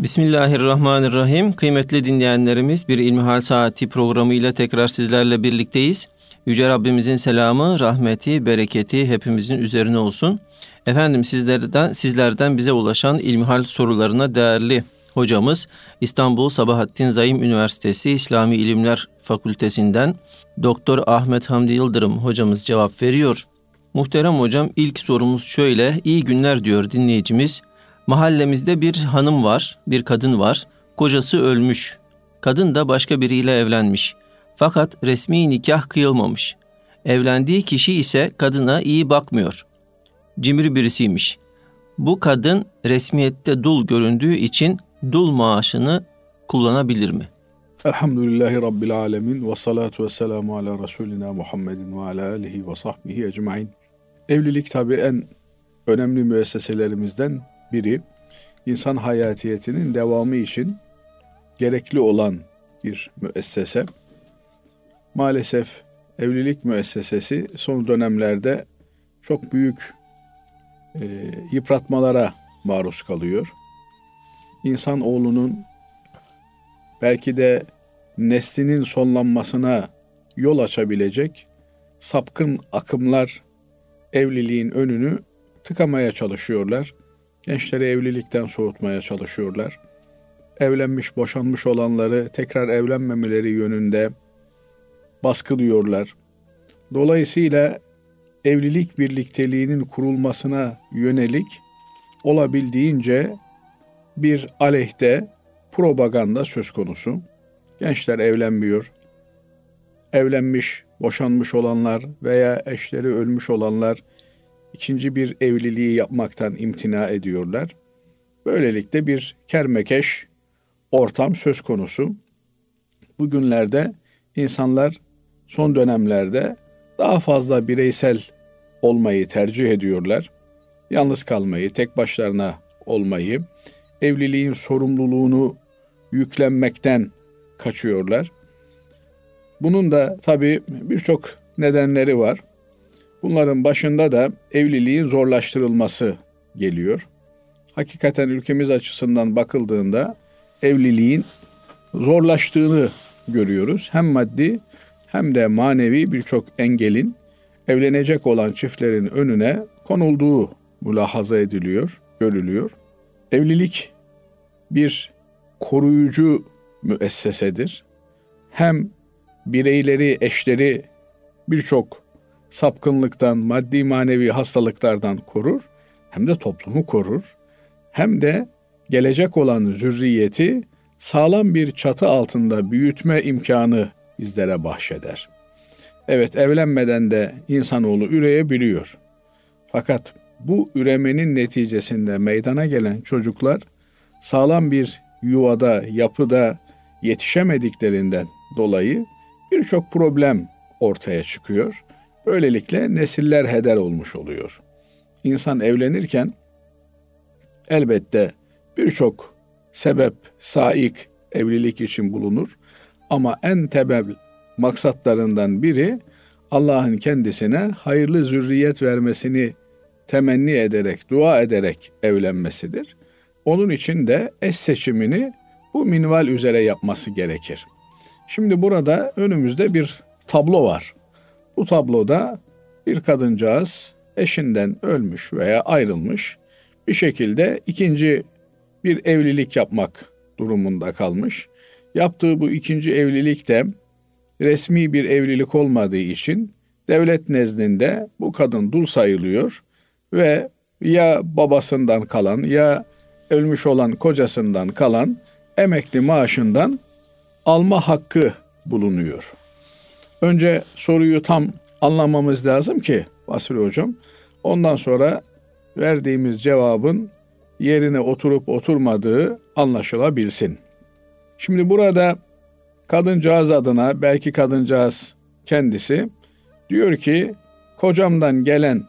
Bismillahirrahmanirrahim. Kıymetli dinleyenlerimiz bir İlmihal Saati programıyla tekrar sizlerle birlikteyiz. Yüce Rabbimizin selamı, rahmeti, bereketi hepimizin üzerine olsun. Efendim sizlerden sizlerden bize ulaşan ilmihal sorularına değerli hocamız İstanbul Sabahattin Zaim Üniversitesi İslami İlimler Fakültesinden Doktor Ahmet Hamdi Yıldırım hocamız cevap veriyor. Muhterem hocam ilk sorumuz şöyle. İyi günler diyor dinleyicimiz. Mahallemizde bir hanım var, bir kadın var. Kocası ölmüş. Kadın da başka biriyle evlenmiş. Fakat resmi nikah kıyılmamış. Evlendiği kişi ise kadına iyi bakmıyor. Cimri birisiymiş. Bu kadın resmiyette dul göründüğü için dul maaşını kullanabilir mi? Elhamdülillahi Rabbil Alemin ve salatu ve selamu ala Resulina Muhammedin ve ala alihi ve sahbihi ecmain. Evlilik tabi en önemli müesseselerimizden biri. İnsan hayatiyetinin devamı için gerekli olan bir müessese. Maalesef evlilik müessesesi son dönemlerde çok büyük e, yıpratmalara maruz kalıyor. İnsan oğlunun belki de neslinin sonlanmasına yol açabilecek sapkın akımlar evliliğin önünü tıkamaya çalışıyorlar. Gençleri evlilikten soğutmaya çalışıyorlar. Evlenmiş, boşanmış olanları tekrar evlenmemeleri yönünde baskılıyorlar. Dolayısıyla evlilik birlikteliğinin kurulmasına yönelik olabildiğince bir aleyhte propaganda söz konusu. Gençler evlenmiyor. Evlenmiş, boşanmış olanlar veya eşleri ölmüş olanlar ikinci bir evliliği yapmaktan imtina ediyorlar. Böylelikle bir kermekeş ortam söz konusu. Bugünlerde insanlar son dönemlerde daha fazla bireysel olmayı tercih ediyorlar. Yalnız kalmayı, tek başlarına olmayı, evliliğin sorumluluğunu yüklenmekten kaçıyorlar. Bunun da tabii birçok nedenleri var. Bunların başında da evliliğin zorlaştırılması geliyor. Hakikaten ülkemiz açısından bakıldığında evliliğin zorlaştığını görüyoruz. Hem maddi hem de manevi birçok engelin evlenecek olan çiftlerin önüne konulduğu mülahaza ediliyor, görülüyor. Evlilik bir koruyucu müessesedir. Hem bireyleri, eşleri birçok sapkınlıktan, maddi manevi hastalıklardan korur, hem de toplumu korur. Hem de gelecek olan zürriyeti sağlam bir çatı altında büyütme imkanı bizlere bahşeder. Evet evlenmeden de insanoğlu üreyebiliyor. Fakat bu üremenin neticesinde meydana gelen çocuklar sağlam bir yuvada, yapıda yetişemediklerinden dolayı birçok problem ortaya çıkıyor. Böylelikle nesiller heder olmuş oluyor. İnsan evlenirken elbette birçok sebep, saik evlilik için bulunur. Ama en temel maksatlarından biri Allah'ın kendisine hayırlı zürriyet vermesini temenni ederek, dua ederek evlenmesidir. Onun için de eş seçimini bu minval üzere yapması gerekir. Şimdi burada önümüzde bir tablo var. Bu tabloda bir kadıncağız eşinden ölmüş veya ayrılmış bir şekilde ikinci bir evlilik yapmak durumunda kalmış. Yaptığı bu ikinci evlilik de resmi bir evlilik olmadığı için devlet nezdinde bu kadın dul sayılıyor ve ya babasından kalan ya ölmüş olan kocasından kalan emekli maaşından alma hakkı bulunuyor. Önce soruyu tam anlamamız lazım ki Basri Hocam. Ondan sonra verdiğimiz cevabın yerine oturup oturmadığı anlaşılabilsin. Şimdi burada kadıncağız adına belki kadıncağız kendisi diyor ki kocamdan gelen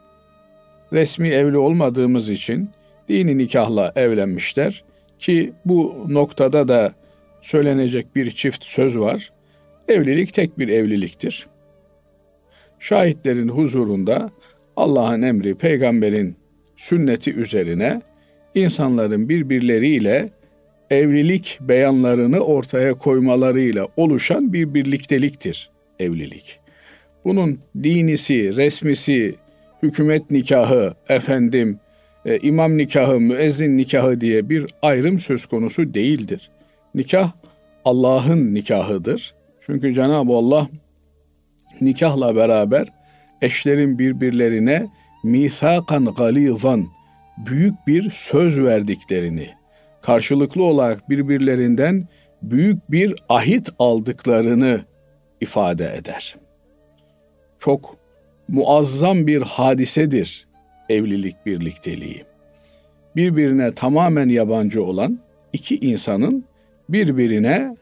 resmi evli olmadığımız için dini nikahla evlenmişler ki bu noktada da söylenecek bir çift söz var. Evlilik tek bir evliliktir. Şahitlerin huzurunda Allah'ın emri, peygamberin sünneti üzerine insanların birbirleriyle evlilik beyanlarını ortaya koymalarıyla oluşan bir birlikteliktir evlilik. Bunun dinisi, resmisi, hükümet nikahı, efendim, e, imam nikahı, müezzin nikahı diye bir ayrım söz konusu değildir. Nikah Allah'ın nikahıdır. Çünkü Cenab-ı Allah nikahla beraber eşlerin birbirlerine misakan galizan büyük bir söz verdiklerini, karşılıklı olarak birbirlerinden büyük bir ahit aldıklarını ifade eder. Çok muazzam bir hadisedir evlilik birlikteliği. Birbirine tamamen yabancı olan iki insanın birbirine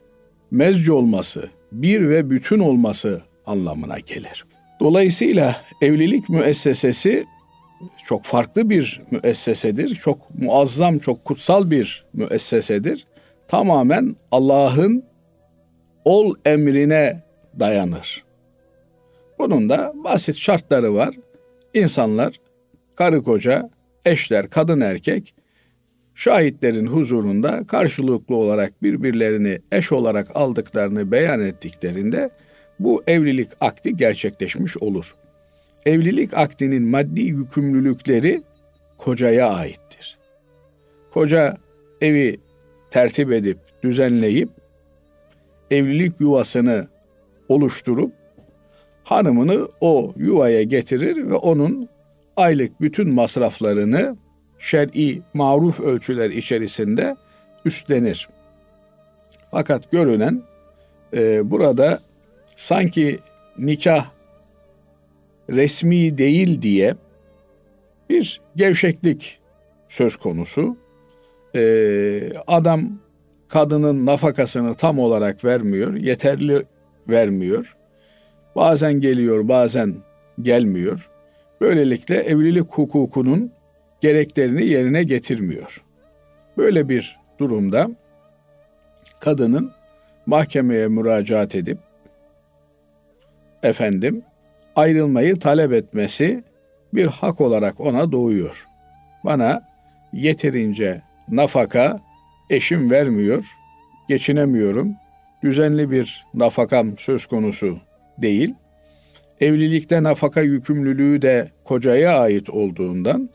mezci olması, bir ve bütün olması anlamına gelir. Dolayısıyla evlilik müessesesi çok farklı bir müessesedir. Çok muazzam, çok kutsal bir müessesedir. Tamamen Allah'ın ol emrine dayanır. Bunun da basit şartları var. İnsanlar, karı koca, eşler, kadın erkek şahitlerin huzurunda karşılıklı olarak birbirlerini eş olarak aldıklarını beyan ettiklerinde bu evlilik akdi gerçekleşmiş olur. Evlilik akdinin maddi yükümlülükleri kocaya aittir. Koca evi tertip edip, düzenleyip, evlilik yuvasını oluşturup, hanımını o yuvaya getirir ve onun aylık bütün masraflarını şer'i maruf ölçüler içerisinde üstlenir. Fakat görünen e, burada sanki nikah resmi değil diye bir gevşeklik söz konusu. Ee, adam kadının nafakasını tam olarak vermiyor, yeterli vermiyor. Bazen geliyor, bazen gelmiyor. Böylelikle evlilik hukukunun gereklerini yerine getirmiyor. Böyle bir durumda kadının mahkemeye müracaat edip efendim ayrılmayı talep etmesi bir hak olarak ona doğuyor. Bana yeterince nafaka eşim vermiyor, geçinemiyorum. Düzenli bir nafakam söz konusu değil. Evlilikte nafaka yükümlülüğü de kocaya ait olduğundan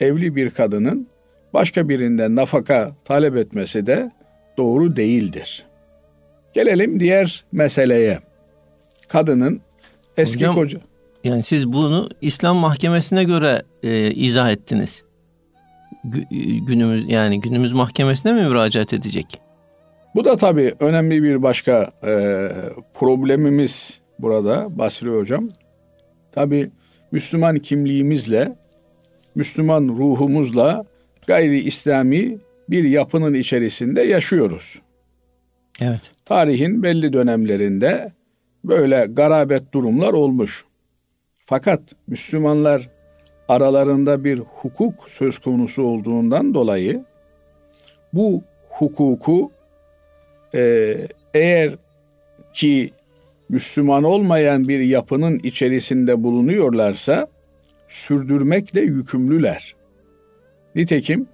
evli bir kadının başka birinden nafaka talep etmesi de doğru değildir. Gelelim diğer meseleye. Kadının eski Hocam, koca yani siz bunu İslam mahkemesine göre e, izah ettiniz. Gü- günümüz yani günümüz mahkemesine mi müracaat edecek? Bu da tabii önemli bir başka e, problemimiz burada Basri Hocam. Tabii Müslüman kimliğimizle, Müslüman ruhumuzla gayri İslami bir yapının içerisinde yaşıyoruz. Evet. Tarihin belli dönemlerinde böyle garabet durumlar olmuş. Fakat Müslümanlar aralarında bir hukuk söz konusu olduğundan dolayı bu hukuku e, eğer ki Müslüman olmayan bir yapının içerisinde bulunuyorlarsa sürdürmekle yükümlüler. Nitekim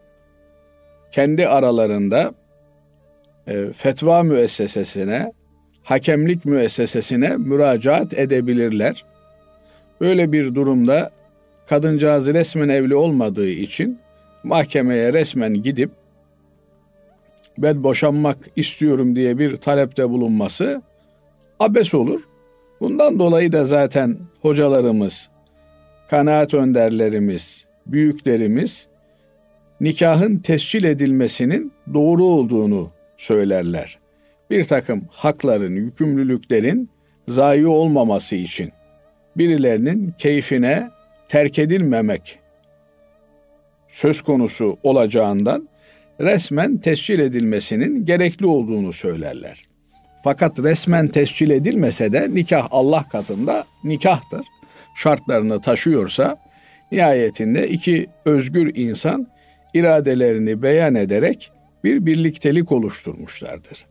kendi aralarında e, fetva müessesesine, hakemlik müessesesine müracaat edebilirler. Böyle bir durumda kadıncağız resmen evli olmadığı için mahkemeye resmen gidip ben boşanmak istiyorum diye bir talepte bulunması abes olur. Bundan dolayı da zaten hocalarımız, kanaat önderlerimiz, büyüklerimiz nikahın tescil edilmesinin doğru olduğunu söylerler. Bir takım hakların, yükümlülüklerin zayi olmaması için birilerinin keyfine terk edilmemek söz konusu olacağından resmen tescil edilmesinin gerekli olduğunu söylerler. Fakat resmen tescil edilmese de nikah Allah katında nikahtır. Şartlarını taşıyorsa nihayetinde iki özgür insan iradelerini beyan ederek bir birliktelik oluşturmuşlardır.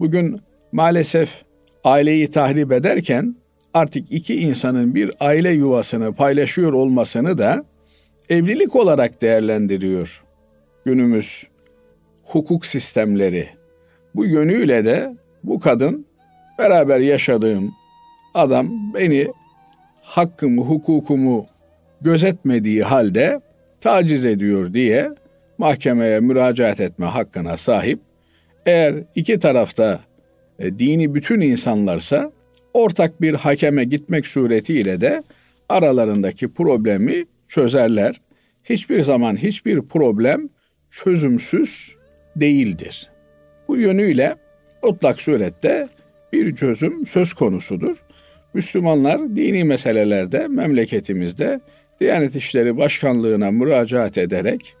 Bugün maalesef aileyi tahrip ederken artık iki insanın bir aile yuvasını paylaşıyor olmasını da evlilik olarak değerlendiriyor günümüz hukuk sistemleri. Bu yönüyle de bu kadın beraber yaşadığım adam beni hakkımı, hukukumu gözetmediği halde taciz ediyor diye mahkemeye müracaat etme hakkına sahip. Eğer iki tarafta e, dini bütün insanlarsa ortak bir hakeme gitmek suretiyle de aralarındaki problemi çözerler. Hiçbir zaman hiçbir problem çözümsüz değildir. Bu yönüyle mutlak surette bir çözüm söz konusudur. Müslümanlar dini meselelerde memleketimizde Diyanet İşleri Başkanlığı'na müracaat ederek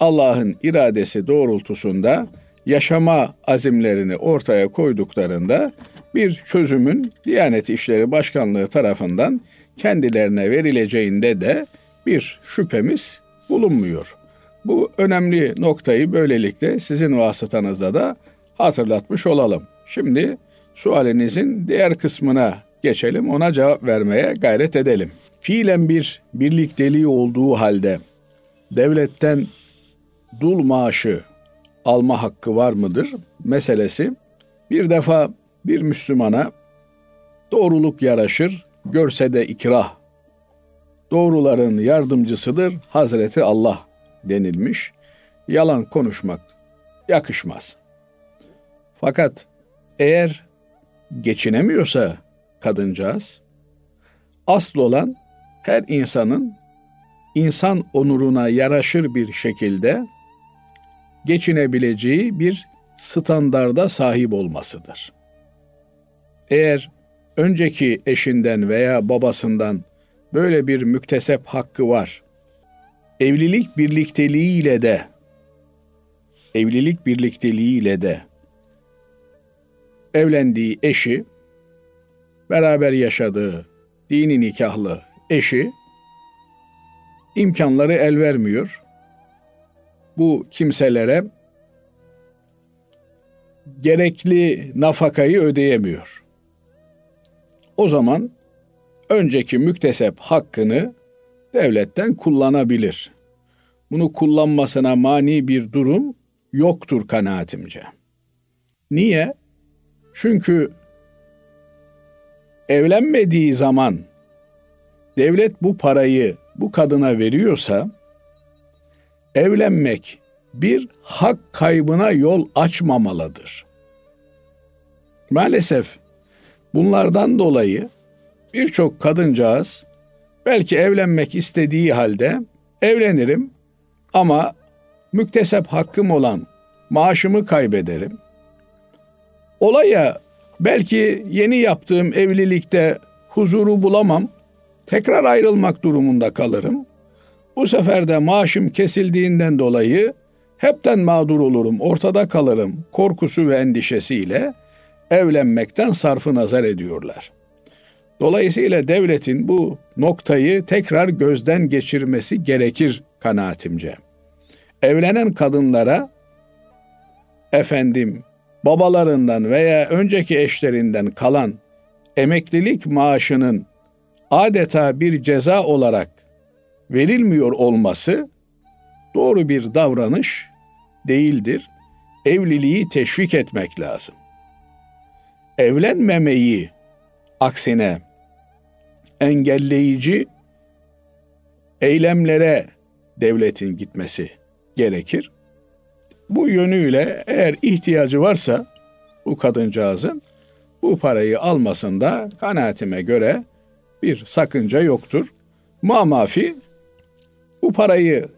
Allah'ın iradesi doğrultusunda yaşama azimlerini ortaya koyduklarında bir çözümün Diyanet İşleri Başkanlığı tarafından kendilerine verileceğinde de bir şüphemiz bulunmuyor. Bu önemli noktayı böylelikle sizin vasıtanızda da hatırlatmış olalım. Şimdi sualinizin diğer kısmına geçelim. Ona cevap vermeye gayret edelim. Fiilen bir birlikteliği olduğu halde devletten dul maaşı alma hakkı var mıdır meselesi bir defa bir Müslümana doğruluk yaraşır, görse de ikrah. Doğruların yardımcısıdır Hazreti Allah denilmiş. Yalan konuşmak yakışmaz. Fakat eğer geçinemiyorsa kadıncağız, asıl olan her insanın insan onuruna yaraşır bir şekilde geçinebileceği bir standarda sahip olmasıdır. Eğer önceki eşinden veya babasından böyle bir müktesep hakkı var. Evlilik birlikteliğiyle de evlilik birlikteliğiyle de evlendiği eşi beraber yaşadığı dini nikahlı eşi imkanları el vermiyor. Bu kimselere gerekli nafakayı ödeyemiyor. O zaman önceki müktesep hakkını devletten kullanabilir. Bunu kullanmasına mani bir durum yoktur kanaatimce. Niye? Çünkü evlenmediği zaman devlet bu parayı bu kadına veriyorsa evlenmek bir hak kaybına yol açmamalıdır. Maalesef bunlardan dolayı birçok kadıncağız belki evlenmek istediği halde evlenirim ama müktesep hakkım olan maaşımı kaybederim. Olaya belki yeni yaptığım evlilikte huzuru bulamam, tekrar ayrılmak durumunda kalırım. Bu sefer de maaşım kesildiğinden dolayı hepten mağdur olurum, ortada kalırım korkusu ve endişesiyle evlenmekten sarfı nazar ediyorlar. Dolayısıyla devletin bu noktayı tekrar gözden geçirmesi gerekir kanaatimce. Evlenen kadınlara efendim babalarından veya önceki eşlerinden kalan emeklilik maaşının adeta bir ceza olarak verilmiyor olması doğru bir davranış değildir. Evliliği teşvik etmek lazım. Evlenmemeyi aksine engelleyici eylemlere devletin gitmesi gerekir. Bu yönüyle eğer ihtiyacı varsa bu kadıncağızın bu parayı almasında kanaatime göre bir sakınca yoktur. Mamafi bu parayı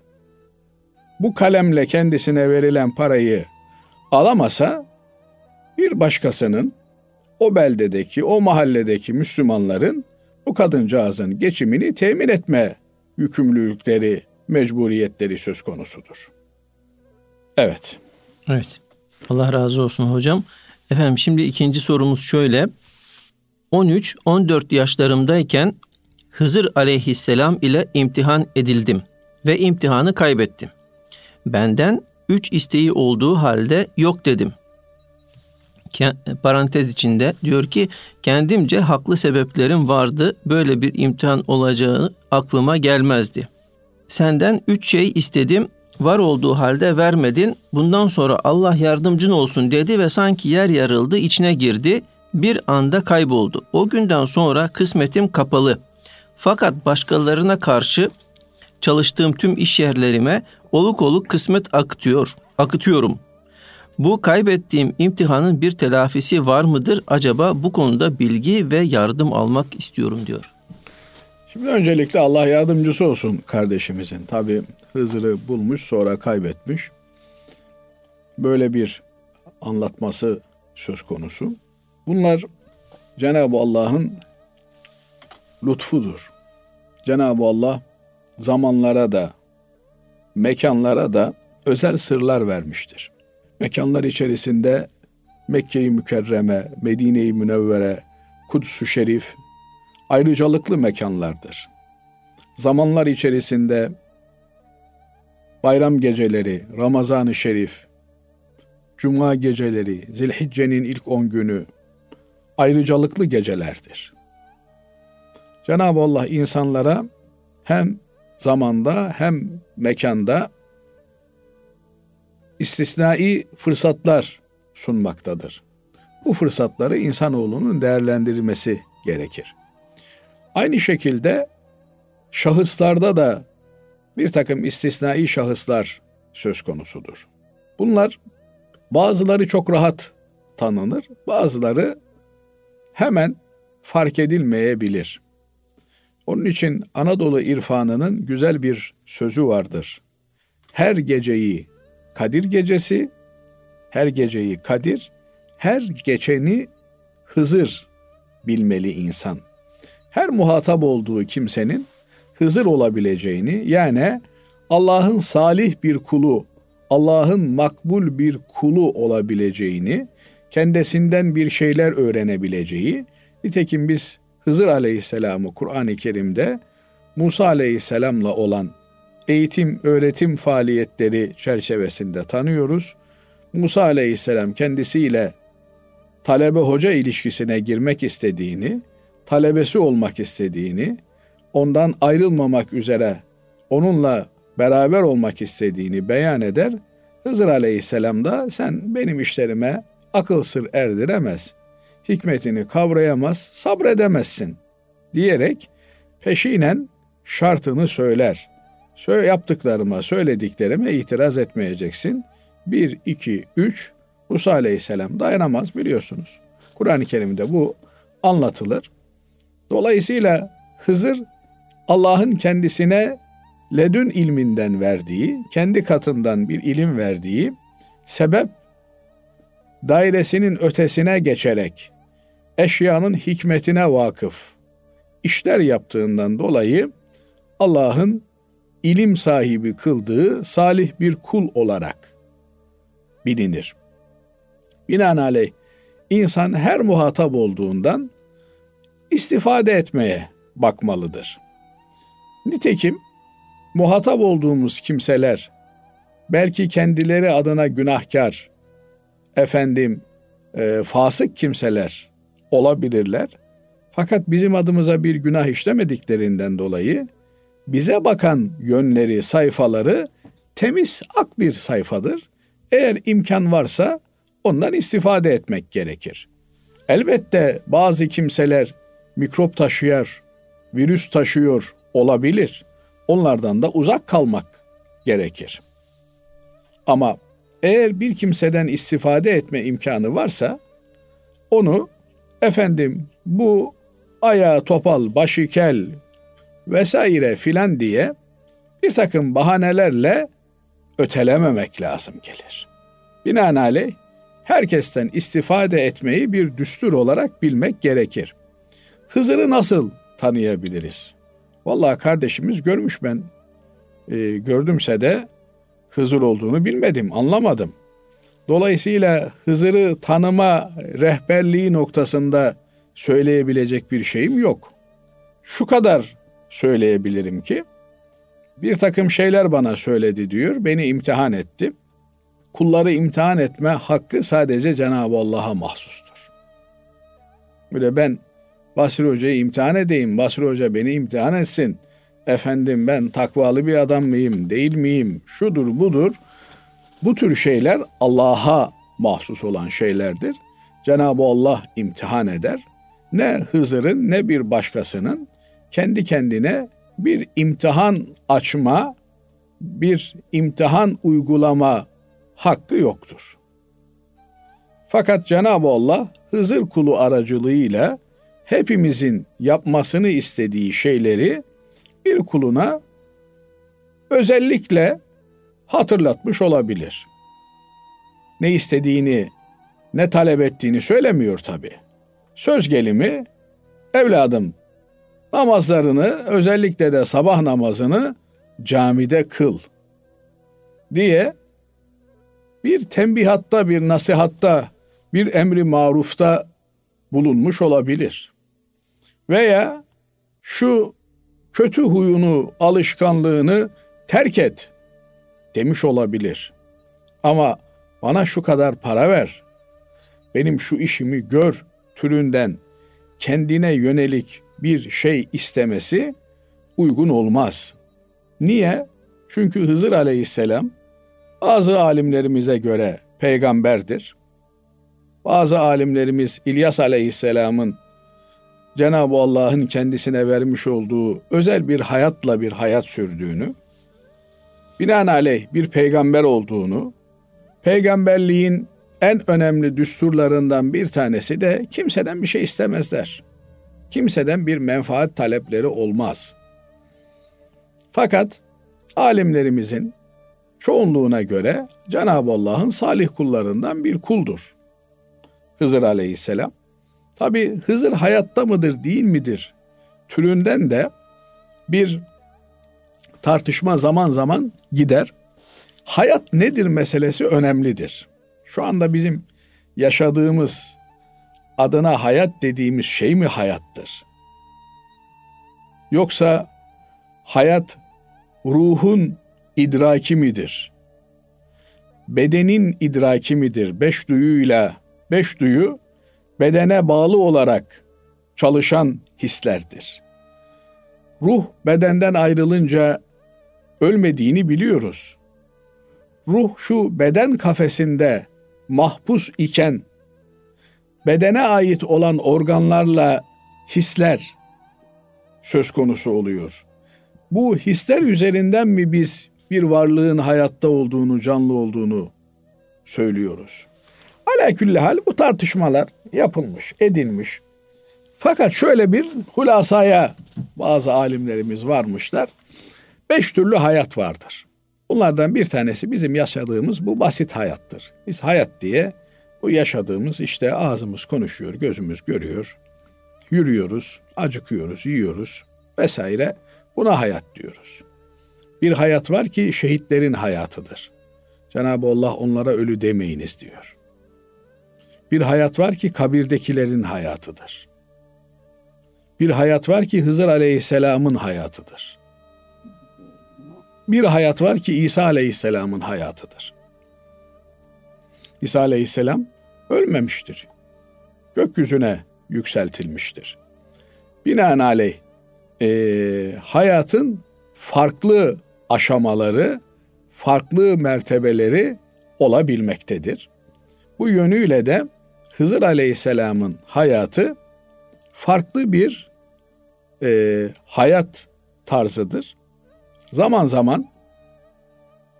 bu kalemle kendisine verilen parayı alamasa bir başkasının o beldedeki, o mahalledeki Müslümanların bu kadıncağızın geçimini temin etme yükümlülükleri, mecburiyetleri söz konusudur. Evet. Evet. Allah razı olsun hocam. Efendim şimdi ikinci sorumuz şöyle. 13-14 yaşlarımdayken Hızır aleyhisselam ile imtihan edildim ve imtihanı kaybettim. Benden üç isteği olduğu halde yok dedim. Parantez içinde diyor ki kendimce haklı sebeplerim vardı böyle bir imtihan olacağı aklıma gelmezdi. Senden üç şey istedim var olduğu halde vermedin. Bundan sonra Allah yardımcın olsun dedi ve sanki yer yarıldı, içine girdi. Bir anda kayboldu. O günden sonra kısmetim kapalı. Fakat başkalarına karşı çalıştığım tüm iş yerlerime oluk oluk kısmet akıtıyor, akıtıyorum. Bu kaybettiğim imtihanın bir telafisi var mıdır? Acaba bu konuda bilgi ve yardım almak istiyorum diyor. Şimdi öncelikle Allah yardımcısı olsun kardeşimizin. Tabi Hızır'ı bulmuş sonra kaybetmiş. Böyle bir anlatması söz konusu. Bunlar Cenab-ı Allah'ın lütfudur. Cenab-ı Allah zamanlara da mekanlara da özel sırlar vermiştir. Mekanlar içerisinde Mekke-i Mükerreme, Medine-i Münevvere, Kuds-u Şerif ayrıcalıklı mekanlardır. Zamanlar içerisinde bayram geceleri, Ramazan-ı Şerif, Cuma geceleri, Zilhicce'nin ilk on günü ayrıcalıklı gecelerdir. Cenab-ı Allah insanlara hem zamanda hem mekanda istisnai fırsatlar sunmaktadır. Bu fırsatları insanoğlunun değerlendirmesi gerekir. Aynı şekilde şahıslarda da bir takım istisnai şahıslar söz konusudur. Bunlar bazıları çok rahat tanınır, bazıları hemen fark edilmeyebilir. Onun için Anadolu irfanının güzel bir sözü vardır. Her geceyi Kadir gecesi, her geceyi Kadir, her geçeni Hızır bilmeli insan. Her muhatap olduğu kimsenin Hızır olabileceğini yani Allah'ın salih bir kulu, Allah'ın makbul bir kulu olabileceğini, kendisinden bir şeyler öğrenebileceği, nitekim biz Hızır Aleyhisselam'ı Kur'an-ı Kerim'de Musa Aleyhisselam'la olan eğitim, öğretim faaliyetleri çerçevesinde tanıyoruz. Musa Aleyhisselam kendisiyle talebe hoca ilişkisine girmek istediğini, talebesi olmak istediğini, ondan ayrılmamak üzere onunla beraber olmak istediğini beyan eder. Hızır Aleyhisselam da sen benim işlerime akıl sır erdiremez, hikmetini kavrayamaz, sabredemezsin diyerek peşinen şartını söyler. Söyle yaptıklarıma, söylediklerime itiraz etmeyeceksin. Bir, iki, üç. Musa Aleyhisselam dayanamaz biliyorsunuz. Kur'an-ı Kerim'de bu anlatılır. Dolayısıyla Hızır Allah'ın kendisine ledün ilminden verdiği, kendi katından bir ilim verdiği sebep dairesinin ötesine geçerek eşyanın hikmetine vakıf işler yaptığından dolayı Allah'ın ilim sahibi kıldığı salih bir kul olarak bilinir. Binaenaleyh insan her muhatap olduğundan istifade etmeye bakmalıdır. Nitekim muhatap olduğumuz kimseler belki kendileri adına günahkar, efendim e, fasık kimseler olabilirler. Fakat bizim adımıza bir günah işlemediklerinden dolayı bize bakan yönleri, sayfaları temiz ak bir sayfadır. Eğer imkan varsa ondan istifade etmek gerekir. Elbette bazı kimseler mikrop taşıyor, virüs taşıyor olabilir. Onlardan da uzak kalmak gerekir. Ama eğer bir kimseden istifade etme imkanı varsa onu efendim bu ayağı topal, başı kel, vesaire filan diye bir takım bahanelerle ötelememek lazım gelir. Binaenaleyh herkesten istifade etmeyi bir düstur olarak bilmek gerekir. Hızır'ı nasıl tanıyabiliriz? Vallahi kardeşimiz görmüş ben e, gördümse de Hızır olduğunu bilmedim, anlamadım. Dolayısıyla Hızır'ı tanıma rehberliği noktasında söyleyebilecek bir şeyim yok. Şu kadar söyleyebilirim ki bir takım şeyler bana söyledi diyor. Beni imtihan etti. Kulları imtihan etme hakkı sadece Cenab-ı Allah'a mahsustur. Böyle ben Basri Hoca'yı imtihan edeyim, Basri Hoca beni imtihan etsin efendim ben takvalı bir adam mıyım, değil miyim, şudur budur. Bu tür şeyler Allah'a mahsus olan şeylerdir. Cenab-ı Allah imtihan eder. Ne Hızır'ın ne bir başkasının kendi kendine bir imtihan açma, bir imtihan uygulama hakkı yoktur. Fakat Cenab-ı Allah Hızır kulu aracılığıyla hepimizin yapmasını istediği şeyleri bir kuluna özellikle hatırlatmış olabilir. Ne istediğini, ne talep ettiğini söylemiyor tabi. Söz gelimi evladım namazlarını özellikle de sabah namazını camide kıl diye bir tembihatta, bir nasihatta, bir emri marufta bulunmuş olabilir. Veya şu kötü huyunu, alışkanlığını terk et demiş olabilir. Ama bana şu kadar para ver, benim şu işimi gör türünden kendine yönelik bir şey istemesi uygun olmaz. Niye? Çünkü Hızır aleyhisselam bazı alimlerimize göre peygamberdir. Bazı alimlerimiz İlyas aleyhisselamın Cenab-ı Allah'ın kendisine vermiş olduğu özel bir hayatla bir hayat sürdüğünü, binaenaleyh bir peygamber olduğunu, peygamberliğin en önemli düsturlarından bir tanesi de kimseden bir şey istemezler. Kimseden bir menfaat talepleri olmaz. Fakat alimlerimizin çoğunluğuna göre Cenab-ı Allah'ın salih kullarından bir kuldur. Hızır aleyhisselam. Tabi Hızır hayatta mıdır değil midir türünden de bir tartışma zaman zaman gider. Hayat nedir meselesi önemlidir. Şu anda bizim yaşadığımız adına hayat dediğimiz şey mi hayattır? Yoksa hayat ruhun idraki midir? Bedenin idraki midir? Beş duyuyla, beş duyu bedene bağlı olarak çalışan hislerdir. Ruh bedenden ayrılınca ölmediğini biliyoruz. Ruh şu beden kafesinde mahpus iken bedene ait olan organlarla hisler söz konusu oluyor. Bu hisler üzerinden mi biz bir varlığın hayatta olduğunu, canlı olduğunu söylüyoruz? Ala hal bu tartışmalar yapılmış, edilmiş. Fakat şöyle bir hulasaya bazı alimlerimiz varmışlar. Beş türlü hayat vardır. Bunlardan bir tanesi bizim yaşadığımız bu basit hayattır. Biz hayat diye bu yaşadığımız işte ağzımız konuşuyor, gözümüz görüyor, yürüyoruz, acıkıyoruz, yiyoruz vesaire. Buna hayat diyoruz. Bir hayat var ki şehitlerin hayatıdır. Cenab-ı Allah onlara ölü demeyiniz diyor. Bir hayat var ki kabirdekilerin hayatıdır. Bir hayat var ki Hızır Aleyhisselam'ın hayatıdır. Bir hayat var ki İsa Aleyhisselam'ın hayatıdır. İsa Aleyhisselam ölmemiştir. Gökyüzüne yükseltilmiştir. Binaenaleyh e, hayatın farklı aşamaları, farklı mertebeleri olabilmektedir. Bu yönüyle de Hızır Aleyhisselam'ın hayatı farklı bir e, hayat tarzıdır. Zaman zaman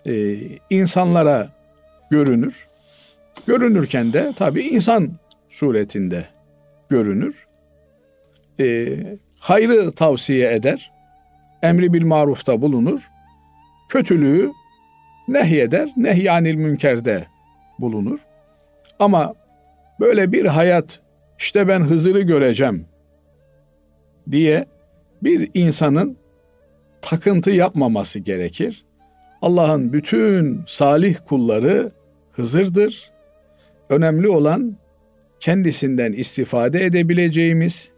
e, insanlara görünür. Görünürken de tabi insan suretinde görünür. E, hayrı tavsiye eder. Emri bil marufta bulunur. Kötülüğü nehyeder. Nehyanil münkerde bulunur. Ama böyle bir hayat işte ben Hızır'ı göreceğim diye bir insanın takıntı yapmaması gerekir. Allah'ın bütün salih kulları Hızır'dır. Önemli olan kendisinden istifade edebileceğimiz,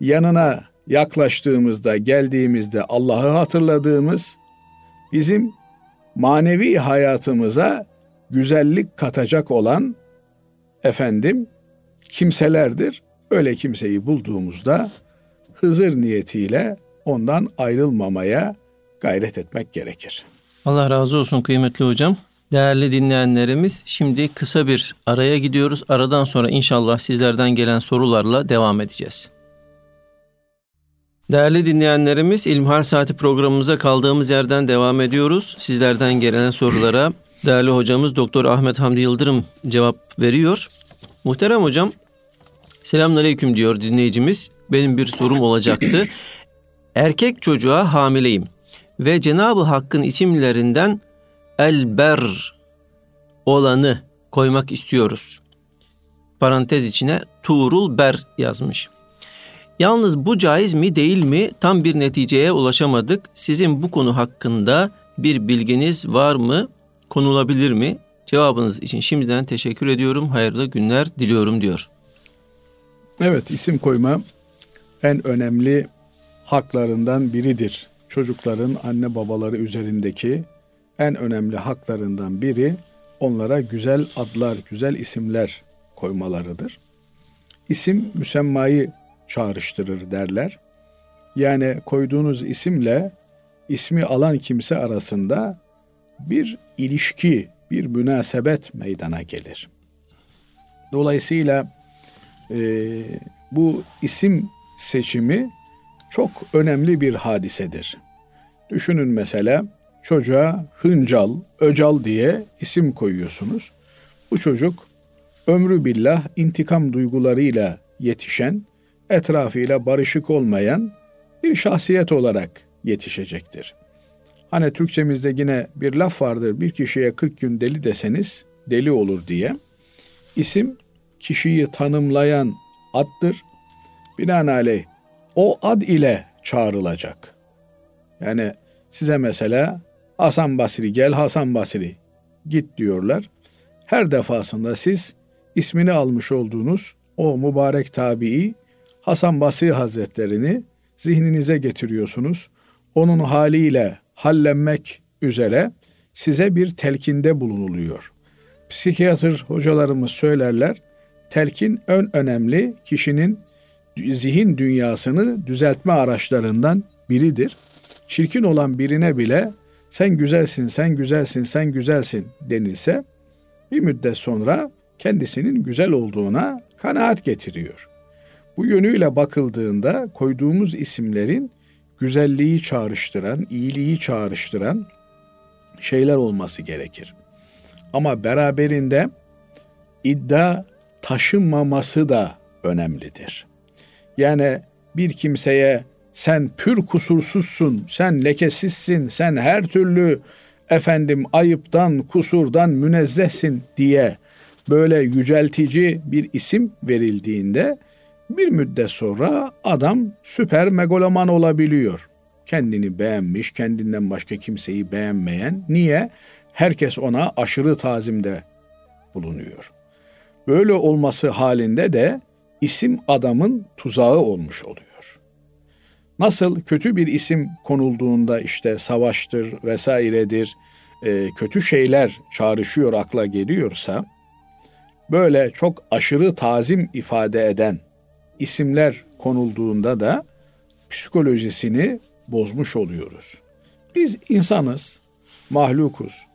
yanına yaklaştığımızda, geldiğimizde Allah'ı hatırladığımız, bizim manevi hayatımıza güzellik katacak olan efendim kimselerdir. Öyle kimseyi bulduğumuzda Hızır niyetiyle ondan ayrılmamaya gayret etmek gerekir. Allah razı olsun kıymetli hocam. Değerli dinleyenlerimiz şimdi kısa bir araya gidiyoruz. Aradan sonra inşallah sizlerden gelen sorularla devam edeceğiz. Değerli dinleyenlerimiz İlmihal Saati programımıza kaldığımız yerden devam ediyoruz. Sizlerden gelen sorulara değerli hocamız Doktor Ahmet Hamdi Yıldırım cevap veriyor. Muhterem hocam selamünaleyküm diyor dinleyicimiz. Benim bir sorum olacaktı. Erkek çocuğa hamileyim ve Cenab-ı Hakk'ın isimlerinden Elber olanı koymak istiyoruz. Parantez içine Tuğrul Ber yazmış. Yalnız bu caiz mi değil mi tam bir neticeye ulaşamadık. Sizin bu konu hakkında bir bilginiz var mı? Konulabilir mi? Cevabınız için şimdiden teşekkür ediyorum. Hayırlı günler diliyorum diyor. Evet isim koyma en önemli haklarından biridir. Çocukların anne babaları üzerindeki en önemli haklarından biri onlara güzel adlar, güzel isimler koymalarıdır. İsim müsemmayı çağrıştırır derler. Yani koyduğunuz isimle ismi alan kimse arasında bir ilişki, bir münasebet meydana gelir. Dolayısıyla e, bu isim seçimi çok önemli bir hadisedir. Düşünün mesela çocuğa Hıncal, Öcal diye isim koyuyorsunuz. Bu çocuk ömrü billah intikam duygularıyla yetişen, etrafıyla barışık olmayan bir şahsiyet olarak yetişecektir. Hani Türkçemizde yine bir laf vardır. Bir kişiye 40 gün deli deseniz deli olur diye. İsim kişiyi tanımlayan addır. Binaenaleyh o ad ile çağrılacak. Yani size mesela Hasan Basri gel Hasan Basri git diyorlar. Her defasında siz ismini almış olduğunuz o mübarek tabii Hasan Basri Hazretlerini zihninize getiriyorsunuz. Onun haliyle hallenmek üzere size bir telkinde bulunuluyor. Psikiyatr hocalarımız söylerler, telkin ön önemli kişinin zihin dünyasını düzeltme araçlarından biridir. Çirkin olan birine bile sen güzelsin, sen güzelsin, sen güzelsin denilse bir müddet sonra kendisinin güzel olduğuna kanaat getiriyor. Bu yönüyle bakıldığında koyduğumuz isimlerin güzelliği çağrıştıran, iyiliği çağrıştıran şeyler olması gerekir. Ama beraberinde iddia taşınmaması da önemlidir. Yani bir kimseye sen pür kusursuzsun, sen lekesizsin, sen her türlü efendim ayıptan, kusurdan münezzehsin diye böyle yüceltici bir isim verildiğinde bir müddet sonra adam süper megaloman olabiliyor. Kendini beğenmiş, kendinden başka kimseyi beğenmeyen. Niye? Herkes ona aşırı tazimde bulunuyor. Böyle olması halinde de isim adamın tuzağı olmuş oluyor. Nasıl kötü bir isim konulduğunda işte savaştır vesairedir, e, kötü şeyler çağrışıyor akla geliyorsa, böyle çok aşırı tazim ifade eden isimler konulduğunda da psikolojisini bozmuş oluyoruz. Biz insanız, mahlukuz.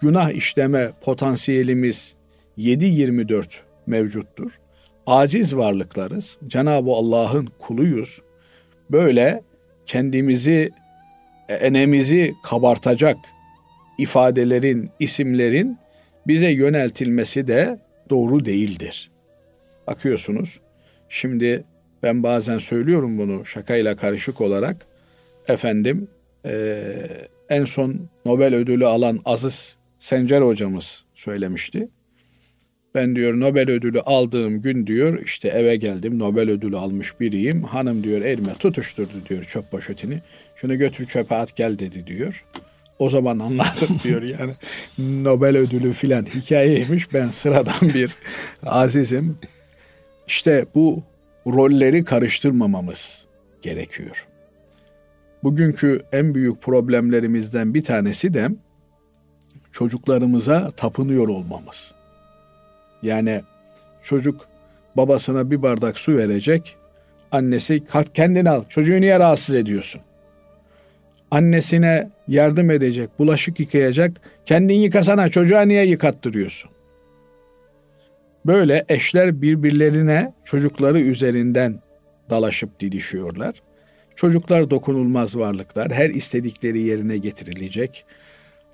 Günah işleme potansiyelimiz 7-24 mevcuttur. Aciz varlıklarız. Cenab-ı Allah'ın kuluyuz. Böyle kendimizi, enemizi kabartacak ifadelerin, isimlerin bize yöneltilmesi de doğru değildir. Bakıyorsunuz Şimdi ben bazen söylüyorum bunu şakayla karışık olarak. Efendim e, en son Nobel ödülü alan Aziz Sencer hocamız söylemişti. Ben diyor Nobel ödülü aldığım gün diyor işte eve geldim Nobel ödülü almış biriyim. Hanım diyor elime tutuşturdu diyor çöp poşetini. Şunu götür çöpe at gel dedi diyor. O zaman anladım diyor yani Nobel ödülü filan hikayeymiş. Ben sıradan bir azizim. İşte bu rolleri karıştırmamamız gerekiyor. Bugünkü en büyük problemlerimizden bir tanesi de çocuklarımıza tapınıyor olmamız. Yani çocuk babasına bir bardak su verecek, Annesi kendini al. Çocuğu niye rahatsız ediyorsun? Annesine yardım edecek, bulaşık yıkayacak. Kendin yıkasana çocuğa niye yıkattırıyorsun? Böyle eşler birbirlerine çocukları üzerinden dalaşıp didişiyorlar. Çocuklar dokunulmaz varlıklar. Her istedikleri yerine getirilecek.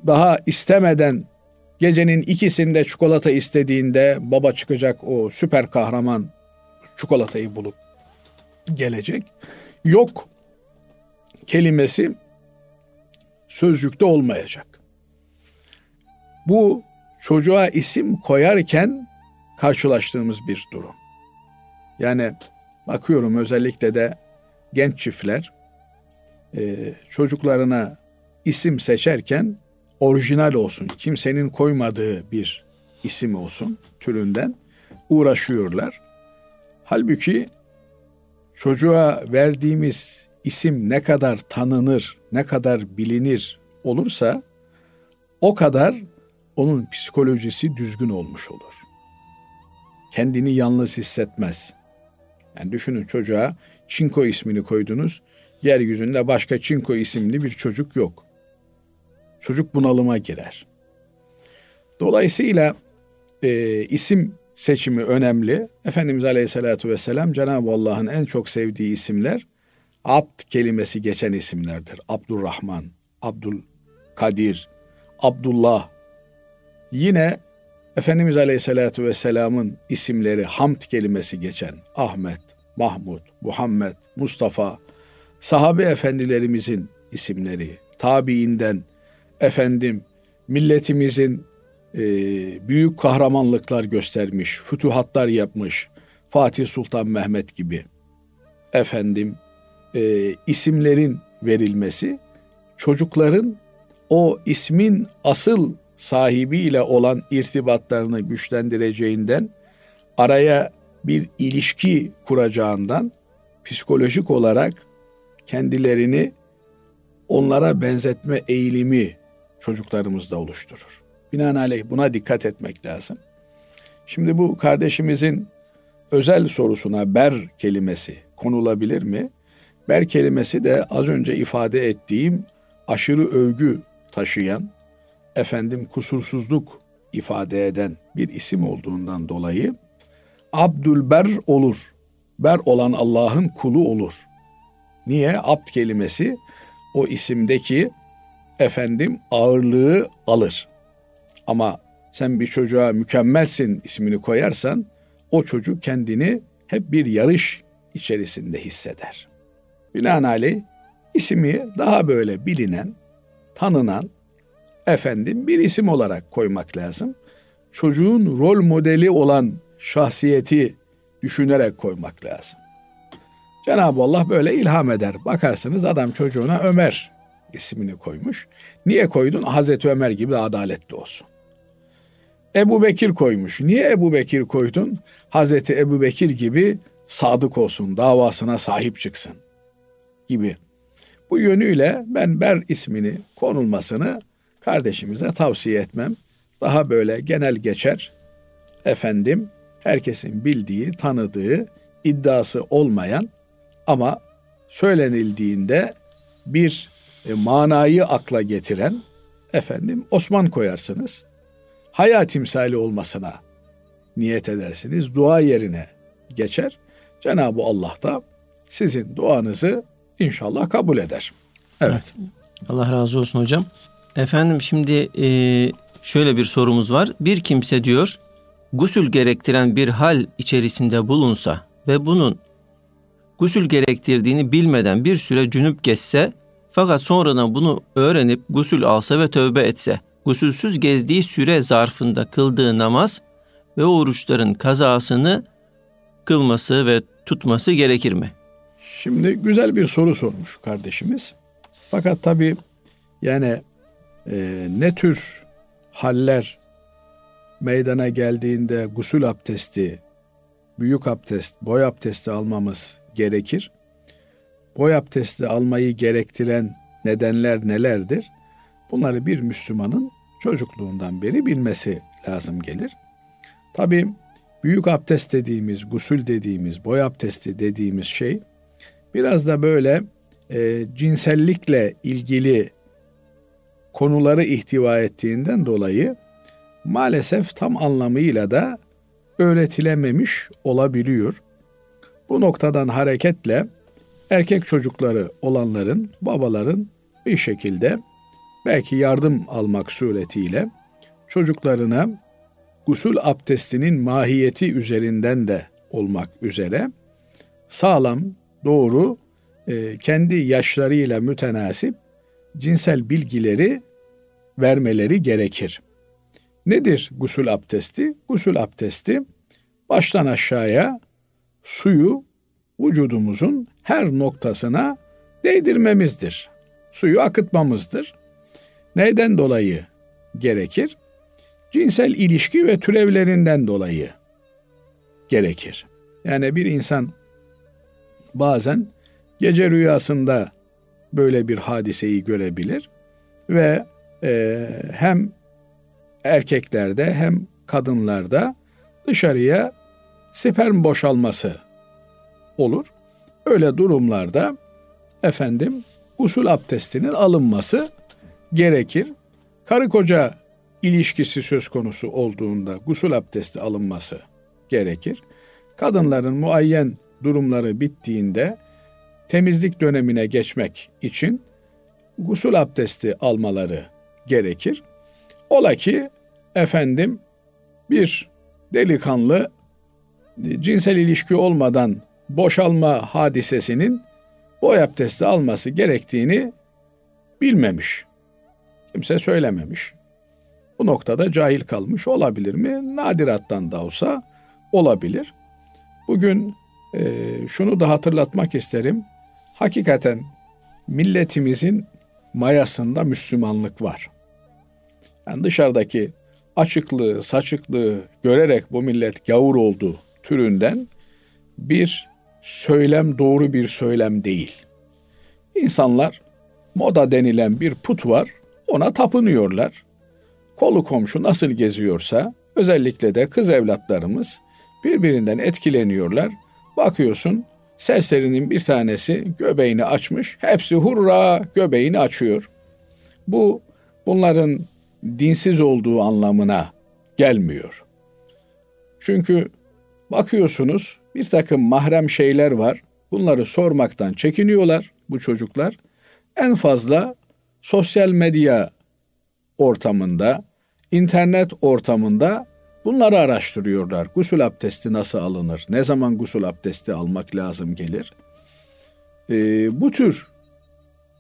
Daha istemeden gecenin ikisinde çikolata istediğinde baba çıkacak o süper kahraman çikolatayı bulup gelecek. Yok kelimesi sözcükte olmayacak. Bu çocuğa isim koyarken karşılaştığımız bir durum. Yani bakıyorum özellikle de genç çiftler e, çocuklarına isim seçerken orijinal olsun, kimsenin koymadığı bir isim olsun türünden uğraşıyorlar. Halbuki çocuğa verdiğimiz isim ne kadar tanınır, ne kadar bilinir olursa o kadar onun psikolojisi düzgün olmuş olur. Kendini yalnız hissetmez. Yani düşünün çocuğa Çinko ismini koydunuz. Yeryüzünde başka Çinko isimli bir çocuk yok. Çocuk bunalıma girer. Dolayısıyla e, isim seçimi önemli. Efendimiz Aleyhisselatü Vesselam Cenab-ı Allah'ın en çok sevdiği isimler abd kelimesi geçen isimlerdir. Abdurrahman, Abdul Kadir, Abdullah. Yine Efendimiz Aleyhisselatü Vesselam'ın isimleri hamd kelimesi geçen Ahmet, Mahmud, Muhammed, Mustafa, sahabe efendilerimizin isimleri, tabiinden, efendim, milletimizin e, büyük kahramanlıklar göstermiş, fütuhatlar yapmış, Fatih Sultan Mehmet gibi, efendim, e, isimlerin verilmesi, çocukların o ismin asıl sahibiyle olan irtibatlarını güçlendireceğinden, araya bir ilişki kuracağından psikolojik olarak kendilerini onlara benzetme eğilimi çocuklarımızda oluşturur. Binaenaleyh buna dikkat etmek lazım. Şimdi bu kardeşimizin özel sorusuna ber kelimesi konulabilir mi? Ber kelimesi de az önce ifade ettiğim aşırı övgü taşıyan, efendim kusursuzluk ifade eden bir isim olduğundan dolayı Abdülber olur. Ber olan Allah'ın kulu olur. Niye? Abd kelimesi o isimdeki efendim ağırlığı alır. Ama sen bir çocuğa mükemmelsin ismini koyarsan o çocuk kendini hep bir yarış içerisinde hisseder. Binaenaleyh ismi daha böyle bilinen, tanınan efendim bir isim olarak koymak lazım. Çocuğun rol modeli olan şahsiyeti düşünerek koymak lazım. Cenab-ı Allah böyle ilham eder. Bakarsınız adam çocuğuna Ömer ismini koymuş. Niye koydun? Hazreti Ömer gibi adaletli olsun. Ebu Bekir koymuş. Niye Ebu Bekir koydun? Hazreti Ebu Bekir gibi sadık olsun, davasına sahip çıksın gibi. Bu yönüyle ben Ber ismini konulmasını kardeşimize tavsiye etmem. Daha böyle genel geçer. Efendim herkesin bildiği, tanıdığı, iddiası olmayan ama söylenildiğinde bir e, manayı akla getiren efendim Osman koyarsınız. Hayat timsali olmasına niyet edersiniz. Dua yerine geçer. Cenab-ı Allah da sizin duanızı inşallah kabul eder. Evet. evet. Allah razı olsun hocam. Efendim şimdi e, şöyle bir sorumuz var. Bir kimse diyor gusül gerektiren bir hal içerisinde bulunsa ve bunun gusül gerektirdiğini bilmeden bir süre cünüp geçse fakat sonradan bunu öğrenip gusül alsa ve tövbe etse gusülsüz gezdiği süre zarfında kıldığı namaz ve oruçların kazasını kılması ve tutması gerekir mi? Şimdi güzel bir soru sormuş kardeşimiz. Fakat tabii yani e, ne tür haller meydana geldiğinde gusül abdesti, büyük abdest, boy abdesti almamız gerekir. Boy abdesti almayı gerektiren nedenler nelerdir? Bunları bir Müslümanın çocukluğundan beri bilmesi lazım gelir. Tabi büyük abdest dediğimiz, gusül dediğimiz, boy abdesti dediğimiz şey biraz da böyle e, cinsellikle ilgili konuları ihtiva ettiğinden dolayı maalesef tam anlamıyla da öğretilememiş olabiliyor. Bu noktadan hareketle erkek çocukları olanların, babaların bir şekilde belki yardım almak suretiyle çocuklarına gusül abdestinin mahiyeti üzerinden de olmak üzere sağlam, doğru, e, kendi yaşlarıyla mütenasip cinsel bilgileri vermeleri gerekir. Nedir gusül abdesti? Gusül abdesti baştan aşağıya suyu vücudumuzun her noktasına değdirmemizdir. Suyu akıtmamızdır. Neden dolayı gerekir? Cinsel ilişki ve türevlerinden dolayı gerekir. Yani bir insan bazen gece rüyasında böyle bir hadiseyi görebilir ve e, hem erkeklerde hem kadınlarda dışarıya sperm boşalması olur. Öyle durumlarda efendim usul abdestinin alınması gerekir. Karı koca ilişkisi söz konusu olduğunda gusül abdesti alınması gerekir. Kadınların muayyen durumları bittiğinde temizlik dönemine geçmek için gusül abdesti almaları gerekir. Ola ki efendim bir delikanlı cinsel ilişki olmadan boşalma hadisesinin boy abdesti alması gerektiğini bilmemiş. Kimse söylememiş. Bu noktada cahil kalmış olabilir mi? Nadirattan da olsa olabilir. Bugün e, şunu da hatırlatmak isterim. Hakikaten milletimizin mayasında Müslümanlık var. Yani dışarıdaki açıklığı, saçıklığı görerek bu millet gavur oldu türünden bir söylem doğru bir söylem değil. İnsanlar moda denilen bir put var, ona tapınıyorlar. Kolu komşu nasıl geziyorsa özellikle de kız evlatlarımız birbirinden etkileniyorlar. Bakıyorsun serserinin bir tanesi göbeğini açmış, hepsi hurra göbeğini açıyor. Bu bunların dinsiz olduğu anlamına gelmiyor. Çünkü bakıyorsunuz bir takım mahrem şeyler var. Bunları sormaktan çekiniyorlar bu çocuklar. En fazla sosyal medya ortamında, internet ortamında bunları araştırıyorlar. Gusül abdesti nasıl alınır? Ne zaman gusül abdesti almak lazım gelir? Ee, bu tür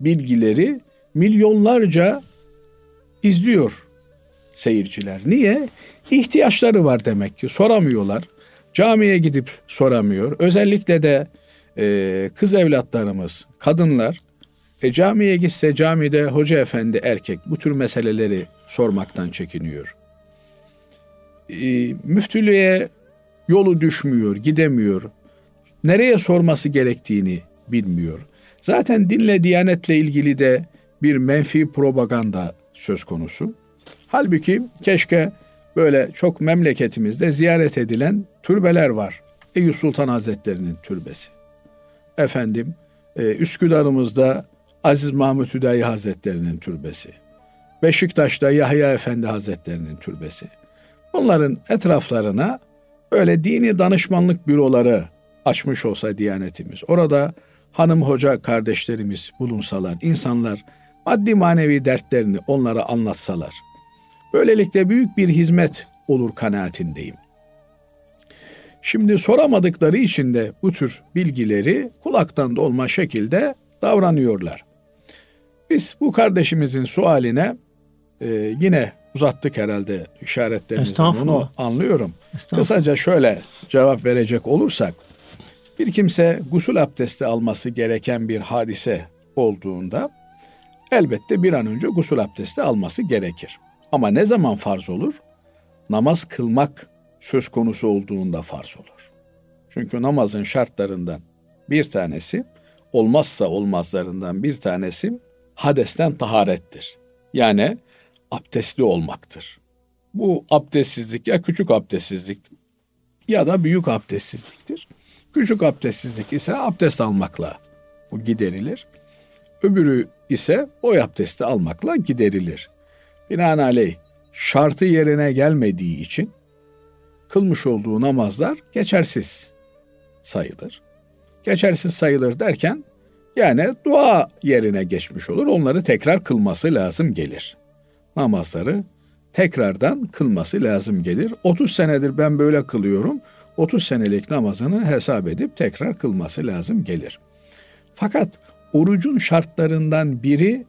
bilgileri milyonlarca izliyor seyirciler. Niye? İhtiyaçları var demek ki. Soramıyorlar. Camiye gidip soramıyor. Özellikle de e, kız evlatlarımız, kadınlar e, camiye gitse camide hoca efendi erkek bu tür meseleleri sormaktan çekiniyor. E, müftülüğe yolu düşmüyor, gidemiyor. Nereye sorması gerektiğini bilmiyor. Zaten dinle, diyanetle ilgili de bir menfi propaganda söz konusu. Halbuki keşke böyle çok memleketimizde ziyaret edilen türbeler var. Eyüp Sultan Hazretleri'nin türbesi. Efendim e, Üsküdar'ımızda Aziz Mahmut Hüdayi Hazretleri'nin türbesi. Beşiktaş'ta Yahya Efendi Hazretleri'nin türbesi. Bunların etraflarına öyle dini danışmanlık büroları açmış olsa Diyanetimiz. Orada hanım hoca kardeşlerimiz bulunsalar, insanlar maddi manevi dertlerini onlara anlatsalar. Böylelikle büyük bir hizmet olur kanaatindeyim. Şimdi soramadıkları için de bu tür bilgileri kulaktan dolma şekilde davranıyorlar. Biz bu kardeşimizin sualine e, yine uzattık herhalde işaretlerimizden onu anlıyorum. Kısaca şöyle cevap verecek olursak bir kimse gusül abdesti alması gereken bir hadise olduğunda elbette bir an önce gusül abdesti alması gerekir. Ama ne zaman farz olur? Namaz kılmak söz konusu olduğunda farz olur. Çünkü namazın şartlarından bir tanesi olmazsa olmazlarından bir tanesi hadesten taharettir. Yani abdestli olmaktır. Bu abdestsizlik ya küçük abdestsizliktir ya da büyük abdestsizliktir. Küçük abdestsizlik ise abdest almakla Bu giderilir. Öbürü ise boy abdesti almakla giderilir. Binaenaleyh şartı yerine gelmediği için kılmış olduğu namazlar geçersiz sayılır. Geçersiz sayılır derken yani dua yerine geçmiş olur. Onları tekrar kılması lazım gelir. Namazları tekrardan kılması lazım gelir. 30 senedir ben böyle kılıyorum. 30 senelik namazını hesap edip tekrar kılması lazım gelir. Fakat orucun şartlarından biri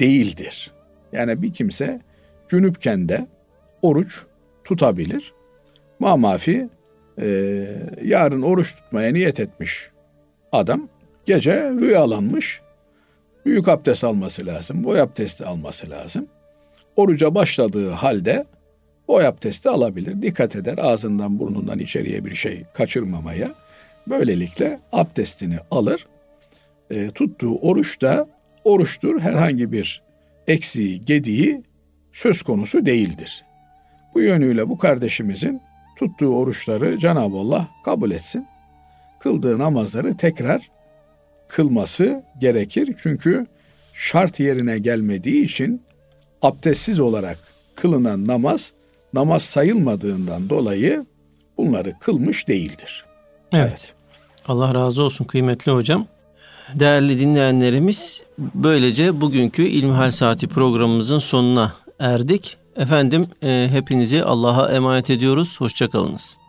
değildir. Yani bir kimse cünüpken de oruç tutabilir. Mamafi e, yarın oruç tutmaya niyet etmiş adam gece rüyalanmış. Büyük abdest alması lazım. Boy abdesti alması lazım. Oruca başladığı halde boy abdesti alabilir. Dikkat eder ağzından burnundan içeriye bir şey kaçırmamaya. Böylelikle abdestini alır. E, tuttuğu oruç da oruçtur. Herhangi bir eksiği, gediği söz konusu değildir. Bu yönüyle bu kardeşimizin tuttuğu oruçları Cenab-ı Allah kabul etsin. Kıldığı namazları tekrar kılması gerekir. Çünkü şart yerine gelmediği için abdestsiz olarak kılınan namaz namaz sayılmadığından dolayı bunları kılmış değildir. Evet. evet. Allah razı olsun kıymetli hocam. Değerli dinleyenlerimiz böylece bugünkü İlmihal Saati programımızın sonuna erdik. Efendim e, hepinizi Allah'a emanet ediyoruz. Hoşçakalınız.